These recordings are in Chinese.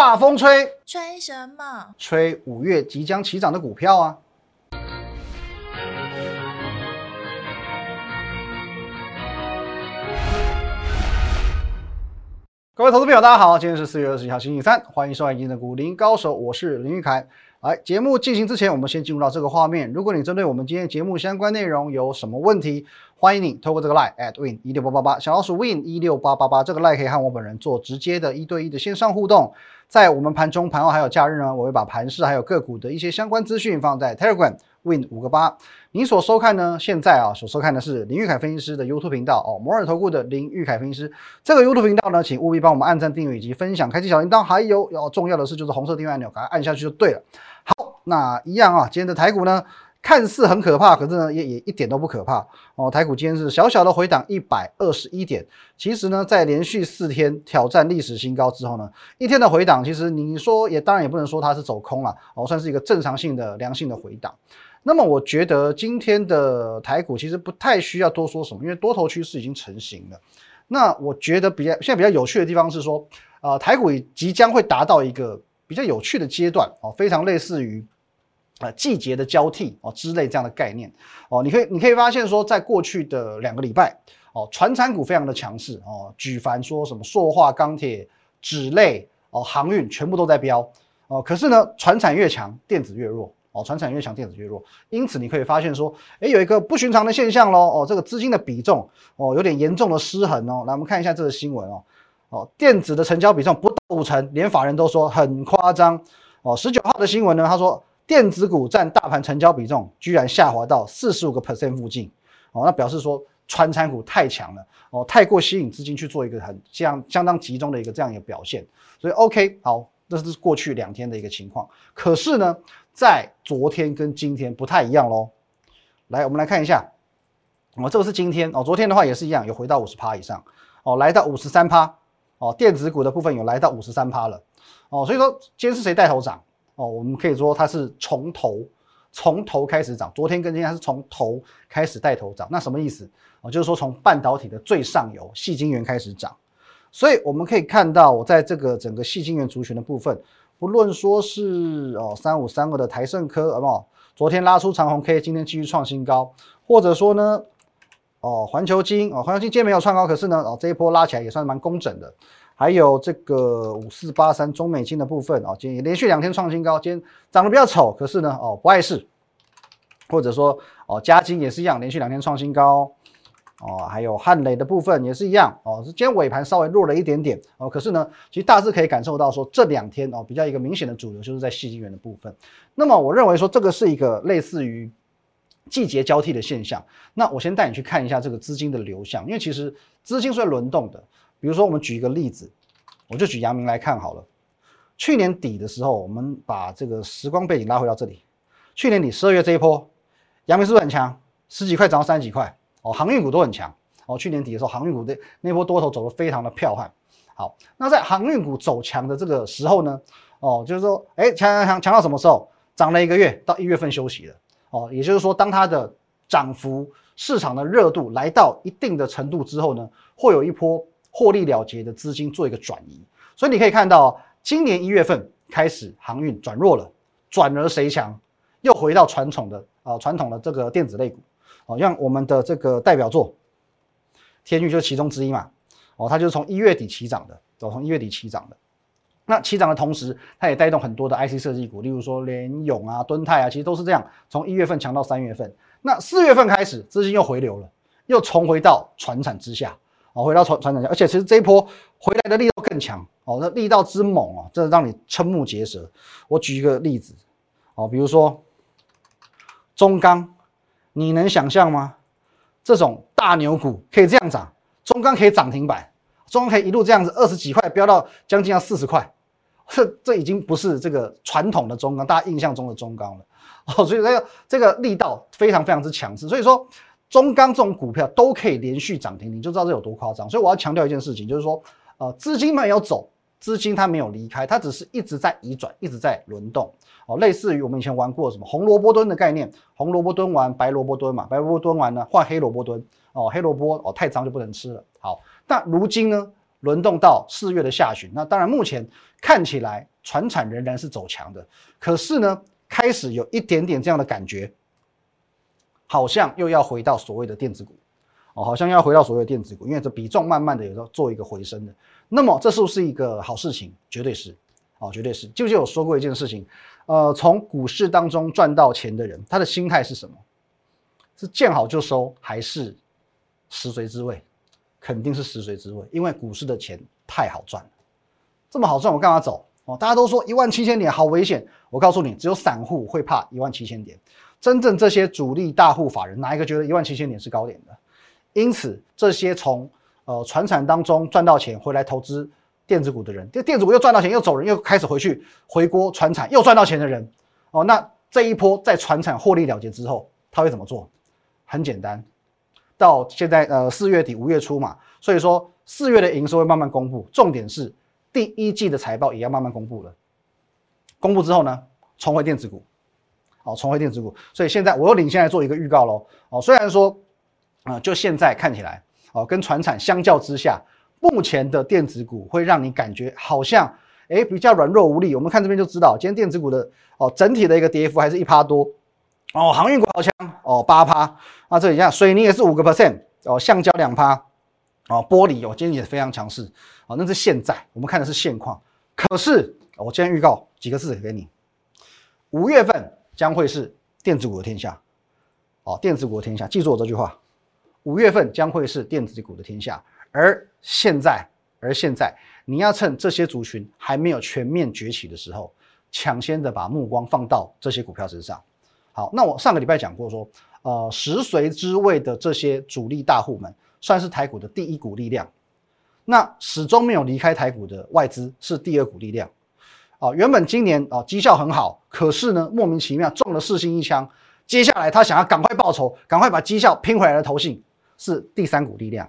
大风吹，吹什么？吹五月即将起涨的股票啊！各位投资朋友，大家好，今天是四月二十一号，星期三，欢迎收看今天的股林高手，我是林玉凯。来，节目进行之前，我们先进入到这个画面。如果你针对我们今天节目相关内容有什么问题，欢迎你透过这个 line at win 一六八八八小老鼠 win 一六八八八这个 line 可以和我本人做直接的一对一的线上互动。在我们盘中、盘后还有假日呢，我会把盘市还有个股的一些相关资讯放在 Telegram win 五个八。你所收看呢，现在啊所收看的是林玉凯分析师的 YouTube 频道哦，摩尔投顾的林玉凯分析师这个 YouTube 频道呢，请务必帮我们按赞、订阅以及分享，开启小铃铛，还有要重要的是就是红色订阅按钮，赶快按下去就对了。好，那一样啊，今天的台股呢？看似很可怕，可是呢，也也一点都不可怕哦。台股今天是小小的回档一百二十一点，其实呢，在连续四天挑战历史新高之后呢，一天的回档，其实你说也当然也不能说它是走空了哦，算是一个正常性的良性的回档。那么我觉得今天的台股其实不太需要多说什么，因为多头趋势已经成型了。那我觉得比较现在比较有趣的地方是说，呃，台股即将会达到一个比较有趣的阶段哦，非常类似于。啊，季节的交替哦之类这样的概念哦，你可以你可以发现说，在过去的两个礼拜哦，船产股非常的强势哦，举凡说什么塑化、钢铁、纸类哦，航运全部都在飙哦。可是呢，船产越强，电子越弱哦，船产越强，电子越弱。因此你可以发现说，哎，有一个不寻常的现象喽哦，这个资金的比重哦，有点严重的失衡哦。来，我们看一下这个新闻哦哦，电子的成交比重不到五成，连法人都说很夸张哦。十九号的新闻呢，他说。电子股占大盘成交比重居然下滑到四十五个 percent 附近，哦，那表示说川餐股太强了，哦，太过吸引资金去做一个很相相当集中的一个这样一个表现，所以 OK 好，这是过去两天的一个情况。可是呢，在昨天跟今天不太一样喽。来，我们来看一下，哦，这个是今天。哦，昨天的话也是一样，有回到五十趴以上，哦，来到五十三趴，哦，电子股的部分有来到五十三趴了，哦，所以说今天是谁带头涨？哦，我们可以说它是从头从头开始涨，昨天跟今天它是从头开始带头涨，那什么意思？哦，就是说从半导体的最上游细晶圆开始涨，所以我们可以看到，我在这个整个细晶圆族群的部分，不论说是哦三五三二的台盛科，好不好？昨天拉出长红 K，今天继续创新高，或者说呢，哦环球金哦环球金今天没有创高，可是呢哦这一波拉起来也算蛮工整的。还有这个五四八三中美金的部分啊，今天连续两天创新高，今天涨得比较丑，可是呢，哦不碍事，或者说哦加金也是一样，连续两天创新高，哦哦还有汉雷的部分也是一样，哦是今天尾盘稍微弱了一点点，哦可是呢，其实大致可以感受到说这两天哦比较一个明显的主流就是在细晶圆的部分，那么我认为说这个是一个类似于季节交替的现象，那我先带你去看一下这个资金的流向，因为其实资金是轮动的。比如说，我们举一个例子，我就举阳明来看好了。去年底的时候，我们把这个时光背景拉回到这里。去年底十二月这一波，阳明是不是很强？十几块涨到三十几块哦，航运股都很强哦。去年底的时候，航运股的那波多头走得非常的彪悍。好，那在航运股走强的这个时候呢，哦，就是说，哎，强强强强到什么时候？涨了一个月，到一月份休息了哦。也就是说，当它的涨幅、市场的热度来到一定的程度之后呢，会有一波。获利了结的资金做一个转移，所以你可以看到，今年一月份开始航运转弱了，转而谁强？又回到传统的啊，传统的这个电子类股，哦，像我们的这个代表作天域就是其中之一嘛，哦，它就是从一月底起涨的，哦，从一月底起涨的。那起涨的同时，它也带动很多的 IC 设计股，例如说联咏啊、敦泰啊，其实都是这样，从一月份强到三月份。那四月份开始，资金又回流了，又重回到船产之下。哦，回到船船产下，而且其实这一波回来的力道更强哦，那力道之猛哦，真的让你瞠目结舌。我举一个例子哦，比如说中钢，你能想象吗？这种大牛股可以这样涨，中钢可以涨停板，中钢可以一路这样子二十几块飙到将近要四十块，这这已经不是这个传统的中钢，大家印象中的中钢了哦，所以这个这个力道非常非常之强势，所以说。中钢这种股票都可以连续涨停，你就知道这有多夸张。所以我要强调一件事情，就是说，呃，资金没有走，资金它没有离开，它只是一直在移转，一直在轮动。哦，类似于我们以前玩过什么红萝卜蹲的概念，红萝卜蹲完白萝卜蹲嘛，白萝卜蹲完呢换黑萝卜蹲。哦，黑萝卜哦太脏就不能吃了。好，那如今呢，轮动到四月的下旬。那当然，目前看起来船产仍然是走强的，可是呢，开始有一点点这样的感觉，好像又要回到所谓的电子股哦，好像要回到所谓的电子股，因为这比重慢慢的有在做一个回升的。那么这是不是一个好事情？绝对是哦，绝对是。就就有说过一件事情，呃，从股市当中赚到钱的人，他的心态是什么？是见好就收，还是食髓知味？肯定是食髓知味，因为股市的钱太好赚了，这么好赚，我干嘛走？哦，大家都说一万七千点好危险，我告诉你，只有散户会怕一万七千点，真正这些主力大户法人，哪一个觉得一万七千点是高点的？因此，这些从呃船产当中赚到钱回来投资电子股的人，这电子股又赚到钱又走人，又开始回去回锅船产又赚到钱的人，哦，那这一波在船产获利了结之后，他会怎么做？很简单。到现在，呃，四月底五月初嘛，所以说四月的营收会慢慢公布，重点是第一季的财报也要慢慢公布了。公布之后呢，重回电子股，哦，重回电子股。所以现在我又领先来做一个预告喽，哦，虽然说，啊，就现在看起来，哦，跟船产相较之下，目前的电子股会让你感觉好像，哎，比较软弱无力。我们看这边就知道，今天电子股的，哦，整体的一个跌幅还是一趴多。哦，航运股好强哦，八趴那，这里像水泥也是五个 percent 哦，橡胶两趴哦，玻璃哦，今天也非常强势哦，那是现在我们看的是现况。可是我今天预告几个字给你，五月份将会是电子股的天下哦，电子股的天下，记住我这句话，五月份将会是电子股的天下。而现在，而现在你要趁这些族群还没有全面崛起的时候，抢先的把目光放到这些股票身上。好，那我上个礼拜讲过说，呃，食髓知味的这些主力大户们，算是台股的第一股力量。那始终没有离开台股的外资是第二股力量。啊，原本今年啊绩效很好，可是呢莫名其妙中了四星一枪，接下来他想要赶快报仇，赶快把绩效拼回来的投信是第三股力量。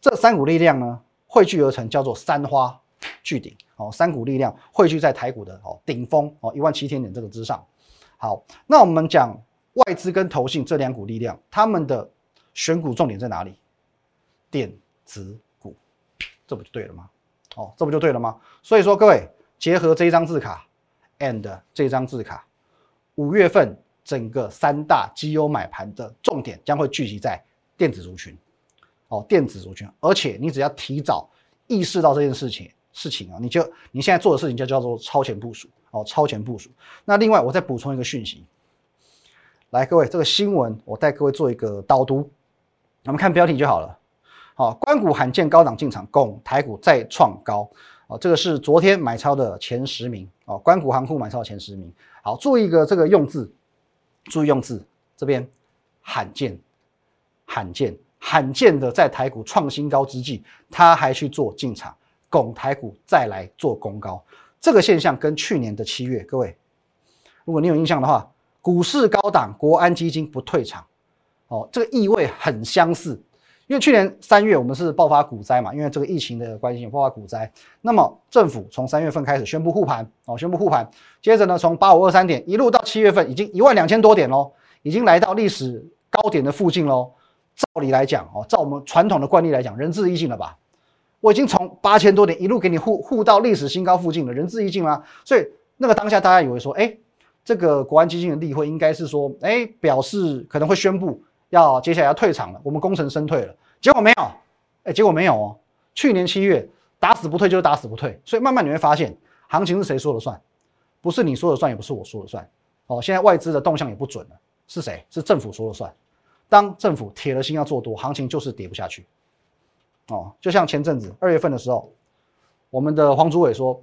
这三股力量呢汇聚而成，叫做三花聚顶。哦，三股力量汇聚在台股的哦顶峰哦一万七千点这个之上。好，那我们讲外资跟投信这两股力量，他们的选股重点在哪里？电子股，这不就对了吗？哦，这不就对了吗？所以说各位结合这一张字卡，and 这张字卡，五月份整个三大绩优买盘的重点将会聚集在电子族群。哦，电子族群，而且你只要提早意识到这件事情。事情啊，你就你现在做的事情就叫做超前部署哦，超前部署。那另外我再补充一个讯息，来各位，这个新闻我带各位做一个导读，我们看标题就好了。好，关谷罕见高档进场，拱台股再创高。哦，这个是昨天买超的前十名哦，关谷航空买超前十名。好，注意一个这个用字，注意用字，这边罕见，罕见，罕见的在台股创新高之际，他还去做进场。拱台股再来做攻高，这个现象跟去年的七月，各位，如果你有印象的话，股市高档，国安基金不退场，哦，这个意味很相似。因为去年三月我们是爆发股灾嘛，因为这个疫情的关系爆发股灾。那么政府从三月份开始宣布护盘，哦，宣布护盘，接着呢，从八五二三点一路到七月份，已经一万两千多点喽，已经来到历史高点的附近喽。照理来讲，哦，照我们传统的惯例来讲，仁至义尽了吧？我已经从八千多点一路给你护护到历史新高附近了，仁至义尽吗？所以那个当下大家以为说，哎，这个国安基金的例会应该是说，哎，表示可能会宣布要接下来要退场了，我们功成身退了。结果没有，哎，结果没有哦。去年七月打死不退就是打死不退，所以慢慢你会发现，行情是谁说了算？不是你说了算，也不是我说了算。哦，现在外资的动向也不准了，是谁？是政府说了算。当政府铁了心要做多，行情就是跌不下去。哦，就像前阵子二月份的时候，我们的黄祖伟说，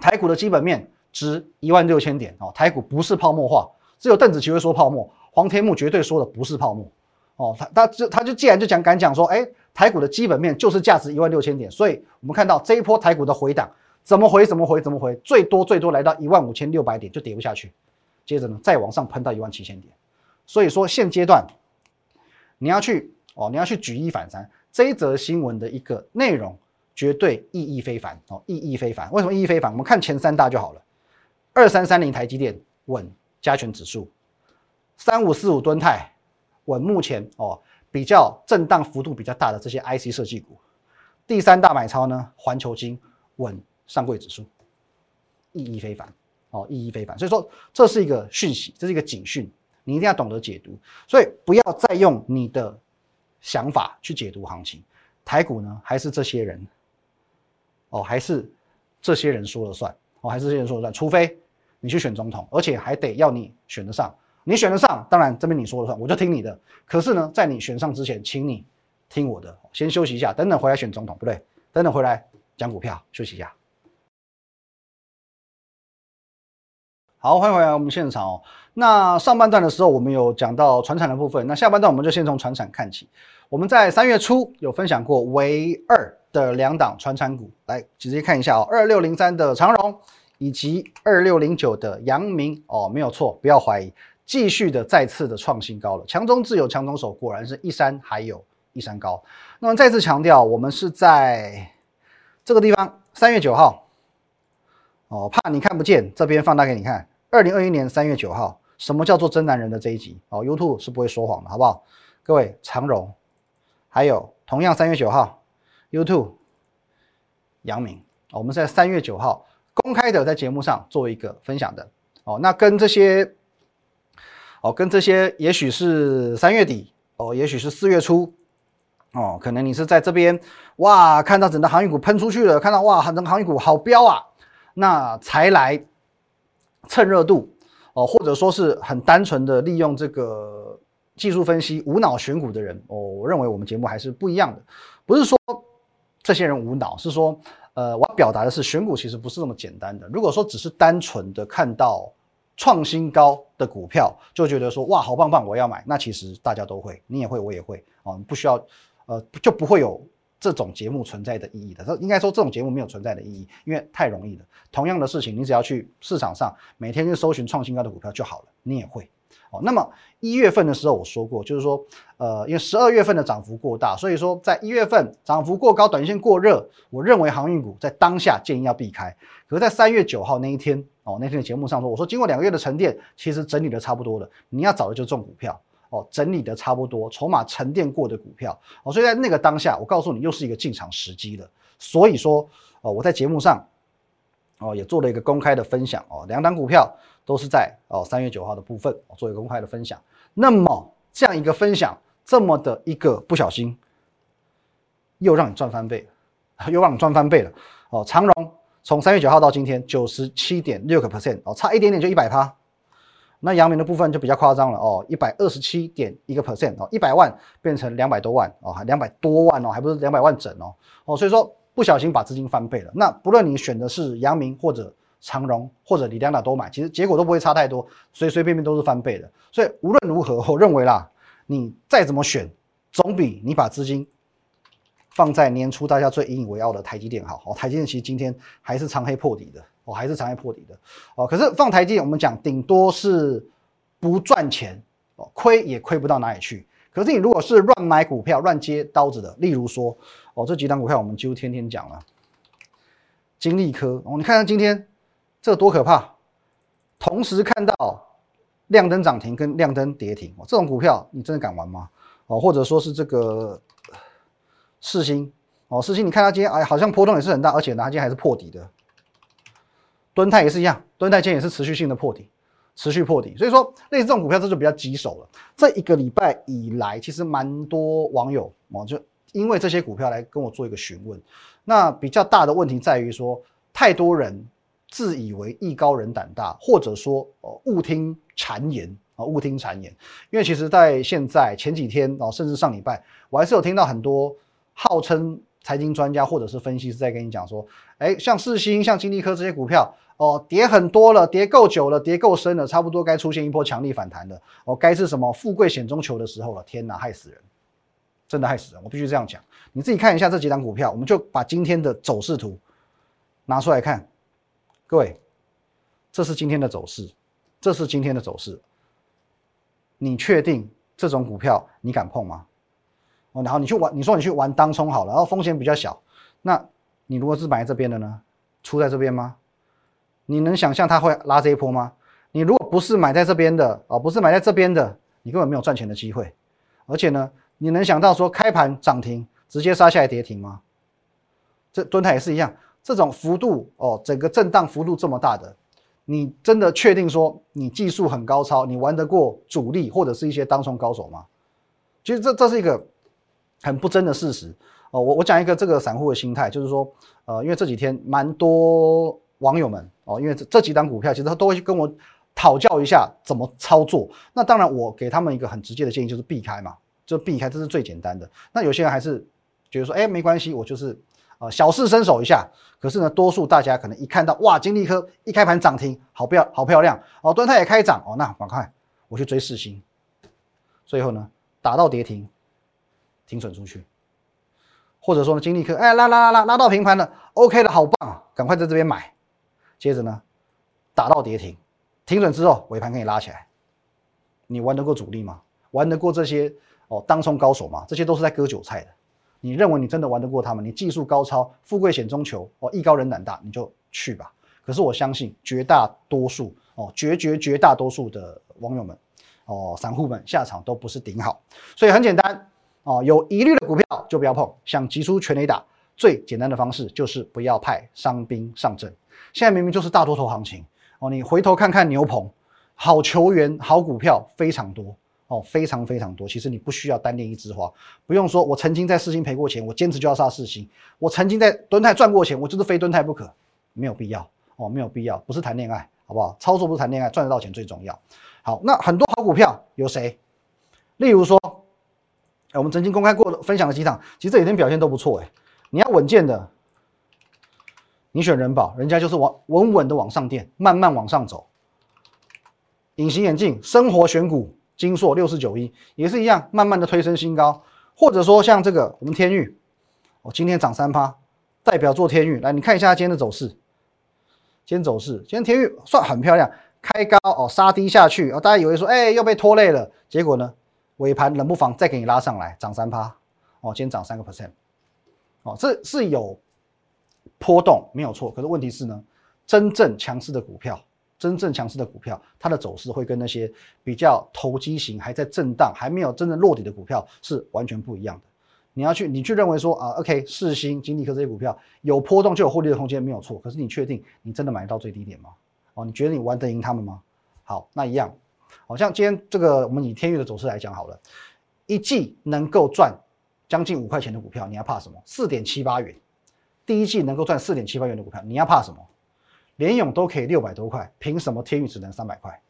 台股的基本面值一万六千点哦，台股不是泡沫化，只有邓紫棋会说泡沫，黄天木绝对说的不是泡沫哦，他他就他就既然就讲敢讲说，哎，台股的基本面就是价值一万六千点，所以我们看到这一波台股的回档怎么回怎么回怎么回，最多最多来到一万五千六百点就跌不下去，接着呢再往上喷到一万七千点，所以说现阶段你要去哦，你要去举一反三。这一则新闻的一个内容绝对意义非凡哦，意义非凡。为什么意义非凡？我们看前三大就好了。二三三零台积电稳加权指数，三五四五吨泰稳目前哦比较震荡幅度比较大的这些 IC 设计股。第三大买超呢，环球金稳上柜指数，意义非凡哦，意义非凡。所以说这是一个讯息，这是一个警讯，你一定要懂得解读。所以不要再用你的想法去解读行情。台股呢，还是这些人哦，还是这些人说了算哦，还是这些人说了算。除非你去选总统，而且还得要你选得上，你选得上，当然这边你说了算，我就听你的。可是呢，在你选上之前，请你。听我的，先休息一下，等等回来选总统，不对，等等回来讲股票，休息一下。好，欢迎回来我们现场哦。那上半段的时候，我们有讲到船产的部分，那下半段我们就先从船产看起。我们在三月初有分享过唯二的两档船产股，来直接看一下哦，二六零三的长荣以及二六零九的阳明哦，没有错，不要怀疑，继续的再次的创新高了。强中自有强中手，果然是一山还有。一山高，那么再次强调，我们是在这个地方，三月九号，哦，怕你看不见，这边放大给你看。二零二一年三月九号，什么叫做真男人的这一集？哦，YouTube 是不会说谎的，好不好？各位，长荣，还有同样三月九号，YouTube，杨明，我们在三月九号公开的在节目上做一个分享的，哦，那跟这些，哦，跟这些，也许是三月底，哦，也许是四月初。哦，可能你是在这边哇，看到整个航运股喷出去了，看到哇，整个航运股好飙啊，那才来蹭热度哦，或者说是很单纯的利用这个技术分析无脑选股的人哦，我认为我们节目还是不一样的，不是说这些人无脑，是说呃，我要表达的是选股其实不是这么简单的。如果说只是单纯的看到创新高的股票就觉得说哇好棒棒我要买，那其实大家都会，你也会，我也会哦，不需要。呃，就不会有这种节目存在的意义的。这应该说，这种节目没有存在的意义，因为太容易了。同样的事情，你只要去市场上每天去搜寻创新高的股票就好了，你也会。哦，那么一月份的时候我说过，就是说，呃，因为十二月份的涨幅过大，所以说在一月份涨幅过高、短线过热，我认为航运股在当下建议要避开。可是，在三月九号那一天，哦，那天的节目上说，我说经过两个月的沉淀，其实整理的差不多了，你要找的就是这种股票。哦，整理的差不多，筹码沉淀过的股票哦，所以在那个当下，我告诉你，又是一个进场时机了。所以说，哦，我在节目上哦也做了一个公开的分享哦，两档股票都是在哦三月九号的部分做一个公开的分享。那么这样一个分享，这么的一个不小心，又让你赚翻倍，又让你赚翻倍了哦。长荣从三月九号到今天九十七点六个 percent 哦，差一点点就一百趴。那阳明的部分就比较夸张了哦，一百二十七点一个 percent 哦，一百万变成两百多万哦，还两百多万哦，还不是两百万整哦哦，所以说不小心把资金翻倍了。那不论你选的是阳明或者长荣或者你两打都买，其实结果都不会差太多，随随便便都是翻倍的。所以无论如何，我认为啦，你再怎么选，总比你把资金放在年初大家最引以为傲的台积电好。哦，台积电其实今天还是长黑破底的。哦，还是长期破底的哦。可是放台积，我们讲顶多是不赚钱哦，亏也亏不到哪里去。可是你如果是乱买股票、乱接刀子的，例如说哦，这几档股票我们几乎天天讲了。金利科哦，你看看今天这多可怕！同时看到亮灯涨停跟亮灯跌停哦，这种股票你真的敢玩吗？哦，或者说是这个世星哦，世星你看它今天哎，好像波动也是很大，而且呢，它今天还是破底的。敦泰也是一样，敦泰今天也是持续性的破底，持续破底，所以说类似这种股票这就比较棘手了。这一个礼拜以来，其实蛮多网友哦，就因为这些股票来跟我做一个询问。那比较大的问题在于说，太多人自以为艺高人胆大，或者说哦误听谗言啊，误听谗言。因为其实，在现在前几天哦，甚至上礼拜，我还是有听到很多号称财经专家或者是分析师在跟你讲说，哎，像四星、像金利科这些股票。哦，跌很多了，跌够久了，跌够深了，差不多该出现一波强力反弹了。哦，该是什么富贵险中求的时候了。天哪，害死人，真的害死人！我必须这样讲。你自己看一下这几张股票，我们就把今天的走势图拿出来看。各位，这是今天的走势，这是今天的走势。你确定这种股票你敢碰吗？哦，然后你去玩，你说你去玩当冲好了，然后风险比较小。那你如果是买这边的呢？出在这边吗？你能想象它会拉这一波吗？你如果不是买在这边的啊，不是买在这边的，你根本没有赚钱的机会。而且呢，你能想到说开盘涨停直接杀下来跌停吗？这蹲台也是一样，这种幅度哦，整个震荡幅度这么大的，你真的确定说你技术很高超，你玩得过主力或者是一些当冲高手吗？其实这这是一个很不争的事实哦。我我讲一个这个散户的心态，就是说，呃，因为这几天蛮多网友们哦，因为这这几档股票其实他都会跟我讨教一下怎么操作。那当然，我给他们一个很直接的建议，就是避开嘛。就避开，这是最简单的。那有些人还是觉得说，哎，没关系，我就是呃小试身手一下。可是呢，多数大家可能一看到哇，金利科一开盘涨停，好漂好漂亮哦，端泰也开涨哦，那赶快我去追四星，最后呢打到跌停，停损出去，或者说呢金利科哎拉拉拉拉拉到平盘了，OK 了，好棒，赶快在这边买。接着呢打到跌停，停损之后尾盘给你拉起来，你玩得过主力吗？玩得过这些？哦，当冲高手吗，这些都是在割韭菜的。你认为你真的玩得过他们？你技术高超，富贵险中求，哦，艺高人胆大，你就去吧。可是我相信绝大多数，哦，绝绝绝大多数的网友们，哦，散户们下场都不是顶好。所以很简单，哦，有疑虑的股票就不要碰。想急出全雷打，最简单的方式就是不要派伤兵上阵。现在明明就是大多头行情，哦，你回头看看牛棚，好球员、好股票非常多。哦，非常非常多。其实你不需要单练一枝花，不用说，我曾经在四星赔过钱，我坚持就要杀四星。我曾经在蹲泰赚过钱，我就是非蹲泰不可，没有必要哦，没有必要，不是谈恋爱，好不好？操作不是谈恋爱，赚得到钱最重要。好，那很多好股票有谁？例如说，我们曾经公开过分享的几场，其实这几天表现都不错哎。你要稳健的，你选人保，人家就是往稳稳的往上垫，慢慢往上走。隐形眼镜，生活选股。金硕六四九一也是一样，慢慢的推升新高，或者说像这个我们天域，哦，今天涨三趴，代表做天域，来你看一下今天的走势，今天走势，今天天域算很漂亮，开高哦，杀低下去哦，大家以为说哎又被拖累了，结果呢尾盘冷不防再给你拉上来，涨三趴，哦，今天涨三个 percent，哦，这是有波动没有错，可是问题是呢，真正强势的股票。真正强势的股票，它的走势会跟那些比较投机型、还在震荡、还没有真正落底的股票是完全不一样的。你要去，你去认为说啊，OK，四星、金立科这些股票有波动就有获利的空间，没有错。可是你确定你真的买得到最低点吗？哦，你觉得你玩得赢他们吗？好，那一样，好像今天这个我们以天域的走势来讲好了，一季能够赚将近五块钱的股票，你要怕什么？四点七八元，第一季能够赚四点七八元的股票，你要怕什么？联勇都可以六百多块，凭什么天域只能三百块？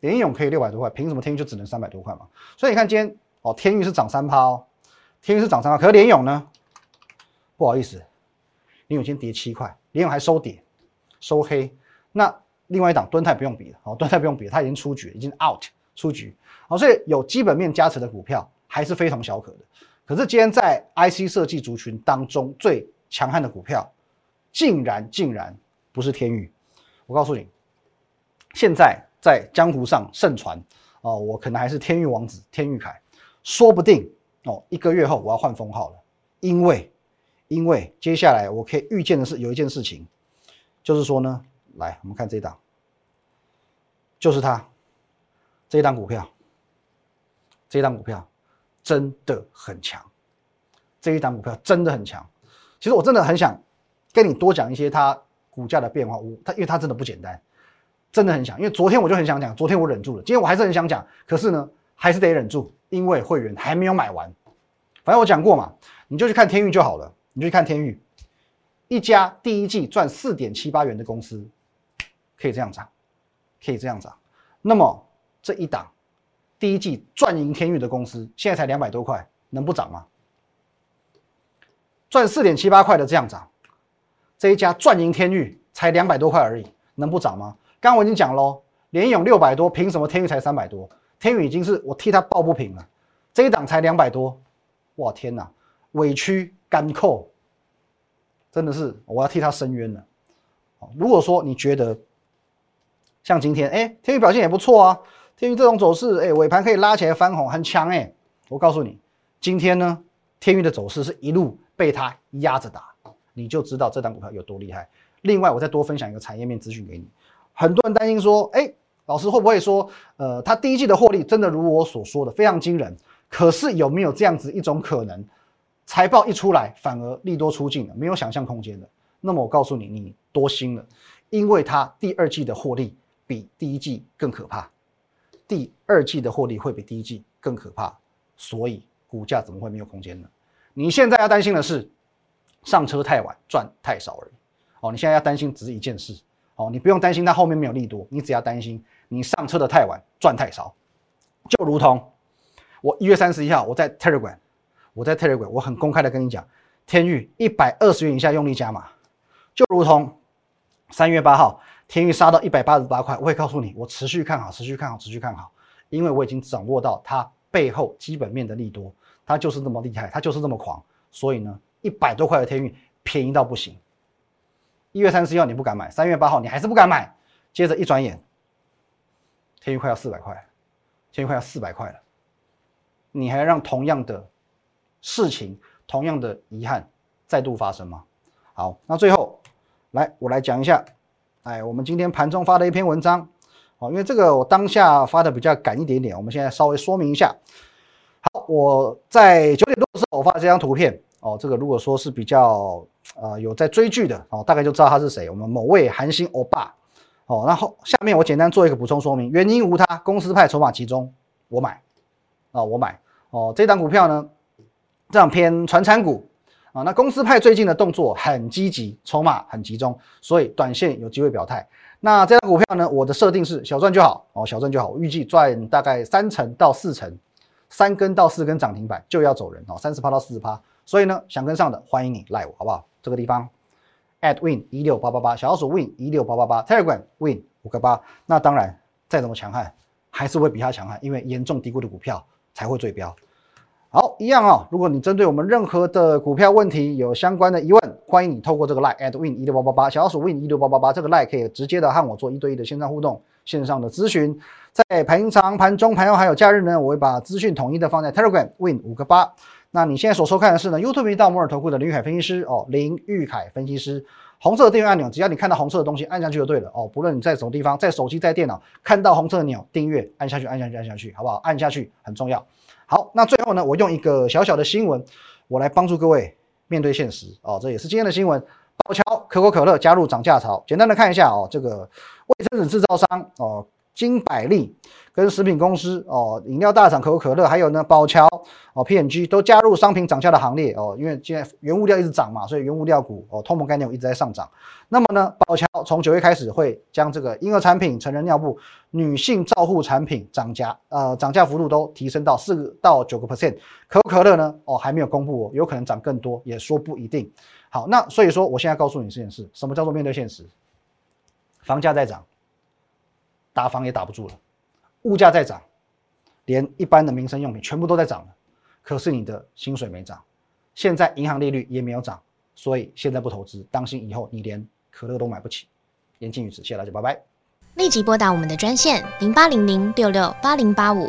联勇可以六百多块，凭什么天域就只能三百多块嘛？所以你看今天哦，天域是涨三趴哦，天域是涨三趴，可是联勇呢？不好意思，联勇今天跌七块，联勇还收跌，收黑。那另外一档敦泰不用比了，哦，敦泰不用比，它已经出局，已经 out 出局。好，所以有基本面加持的股票还是非常小可的。可是今天在 IC 设计族群当中最强悍的股票，竟然竟然。不是天宇，我告诉你，现在在江湖上盛传哦，我可能还是天域王子天域凯，说不定哦，一个月后我要换封号了，因为因为接下来我可以预见的是有一件事情，就是说呢，来我们看这一档，就是它。这一档股票，这一档股票真的很强，这一档股票真的很强，其实我真的很想跟你多讲一些它。股价的变化，我它因为它真的不简单，真的很想。因为昨天我就很想讲，昨天我忍住了，今天我还是很想讲，可是呢，还是得忍住，因为会员还没有买完。反正我讲过嘛，你就去看天域就好了，你就去看天域，一家第一季赚四点七八元的公司，可以这样涨，可以这样涨。那么这一档第一季赚赢天域的公司，现在才两百多块，能不涨吗？赚四点七八块的这样涨。这一家赚赢天域才两百多块而已，能不涨吗？刚刚我已经讲喽，联勇六百多，凭什么天域才三百多？天宇已经是我替他抱不平了，这一档才两百多，哇天哪，委屈干扣，真的是我要替他申冤了。如果说你觉得像今天，哎，天宇表现也不错啊，天宇这种走势，哎，尾盘可以拉起来翻红，很强哎。我告诉你，今天呢，天宇的走势是一路被它压着打。你就知道这档股票有多厉害。另外，我再多分享一个产业面资讯给你。很多人担心说，哎，老师会不会说，呃，他第一季的获利真的如我所说的非常惊人？可是有没有这样子一种可能，财报一出来，反而利多出尽了，没有想象空间的。那么我告诉你，你多心了，因为它第二季的获利比第一季更可怕，第二季的获利会比第一季更可怕，所以股价怎么会没有空间呢？你现在要担心的是上车太晚，赚太少而已。哦，你现在要担心只是一件事。哦，你不用担心它后面没有利多，你只要担心你上车的太晚，赚太少。就如同我一月三十一号我在 Telegram，我在 Telegram，我很公开的跟你讲，天域一百二十元以下用力加码。就如同三月八号天域杀到一百八十八块，我会告诉你，我持续看好，持续看好，持续看好，因为我已经掌握到它背后基本面的利多，它就是这么厉害，它就是这么狂，所以呢，一百多块的天域便宜到不行。一月三十一号你不敢买，三月八号你还是不敢买，接着一转眼，天域快要四百块，天域快要四百块了，你还让同样的事情、同样的遗憾再度发生吗？好，那最后来我来讲一下，哎，我们今天盘中发的一篇文章，哦，因为这个我当下发的比较赶一点点，我们现在稍微说明一下。好，我在九点多的时候我发的这张图片，哦，这个如果说是比较。呃，有在追剧的哦，大概就知道他是谁。我们某位韩星欧巴哦，然后下面我简单做一个补充说明，原因无他，公司派筹码集中，我买啊，我买哦。这档股票呢，这样偏传产股啊，那公司派最近的动作很积极，筹码很集中，所以短线有机会表态。那这张股票呢，我的设定是小赚就好哦，小赚就好，我预计赚大概三成到四成，三根到四根涨停板就要走人哦，三十趴到四十趴。所以呢，想跟上的欢迎你赖我，好不好？这个地方，at win 一六八八八，小老鼠 win 一六八八八，Telegram win 五个八。那当然，再怎么强悍，还是会比它强悍，因为严重低估的股票才会最标。好，一样啊。如果你针对我们任何的股票问题有相关的疑问，欢迎你透过这个 line at win 一六八八八，小老鼠 win 一六八八八，这个 line 可以直接的和我做一对一的线上互动、线上的咨询。在平常、盘中、盘后还有假日呢，我会把资讯统一的放在 Telegram win 五个八。那你现在所收看的是呢，YouTube 频道摩尔投顾的林玉凯分析师哦，林玉凯分析师，红色的订阅按钮，只要你看到红色的东西，按下去就对了哦。不论你在什么地方，在手机、在电脑，看到红色的钮，订阅按下去，按下去，按下去，好不好？按下去很重要。好，那最后呢，我用一个小小的新闻，我来帮助各位面对现实哦。这也是今天的新闻，宝桥可口可乐加入涨价潮，简单的看一下哦，这个卫生纸制造商哦。金百利跟食品公司哦，饮料大厂可口可乐，还有呢宝乔哦，PNG 都加入商品涨价的行列哦。因为现在原物料一直涨嘛，所以原物料股哦，通膨概念股一直在上涨。那么呢，宝乔从九月开始会将这个婴儿产品、成人尿布、女性照护产品涨价，呃，涨价幅度都提升到四到九个 percent。可口可乐呢，哦还没有公布哦，有可能涨更多，也说不一定。好，那所以说我现在告诉你这件事，什么叫做面对现实？房价在涨。打房也打不住了，物价在涨，连一般的民生用品全部都在涨了，可是你的薪水没涨，现在银行利率也没有涨，所以现在不投资，当心以后你连可乐都买不起。言尽于此，谢谢大家，拜拜。立即拨打我们的专线零八零零六六八零八五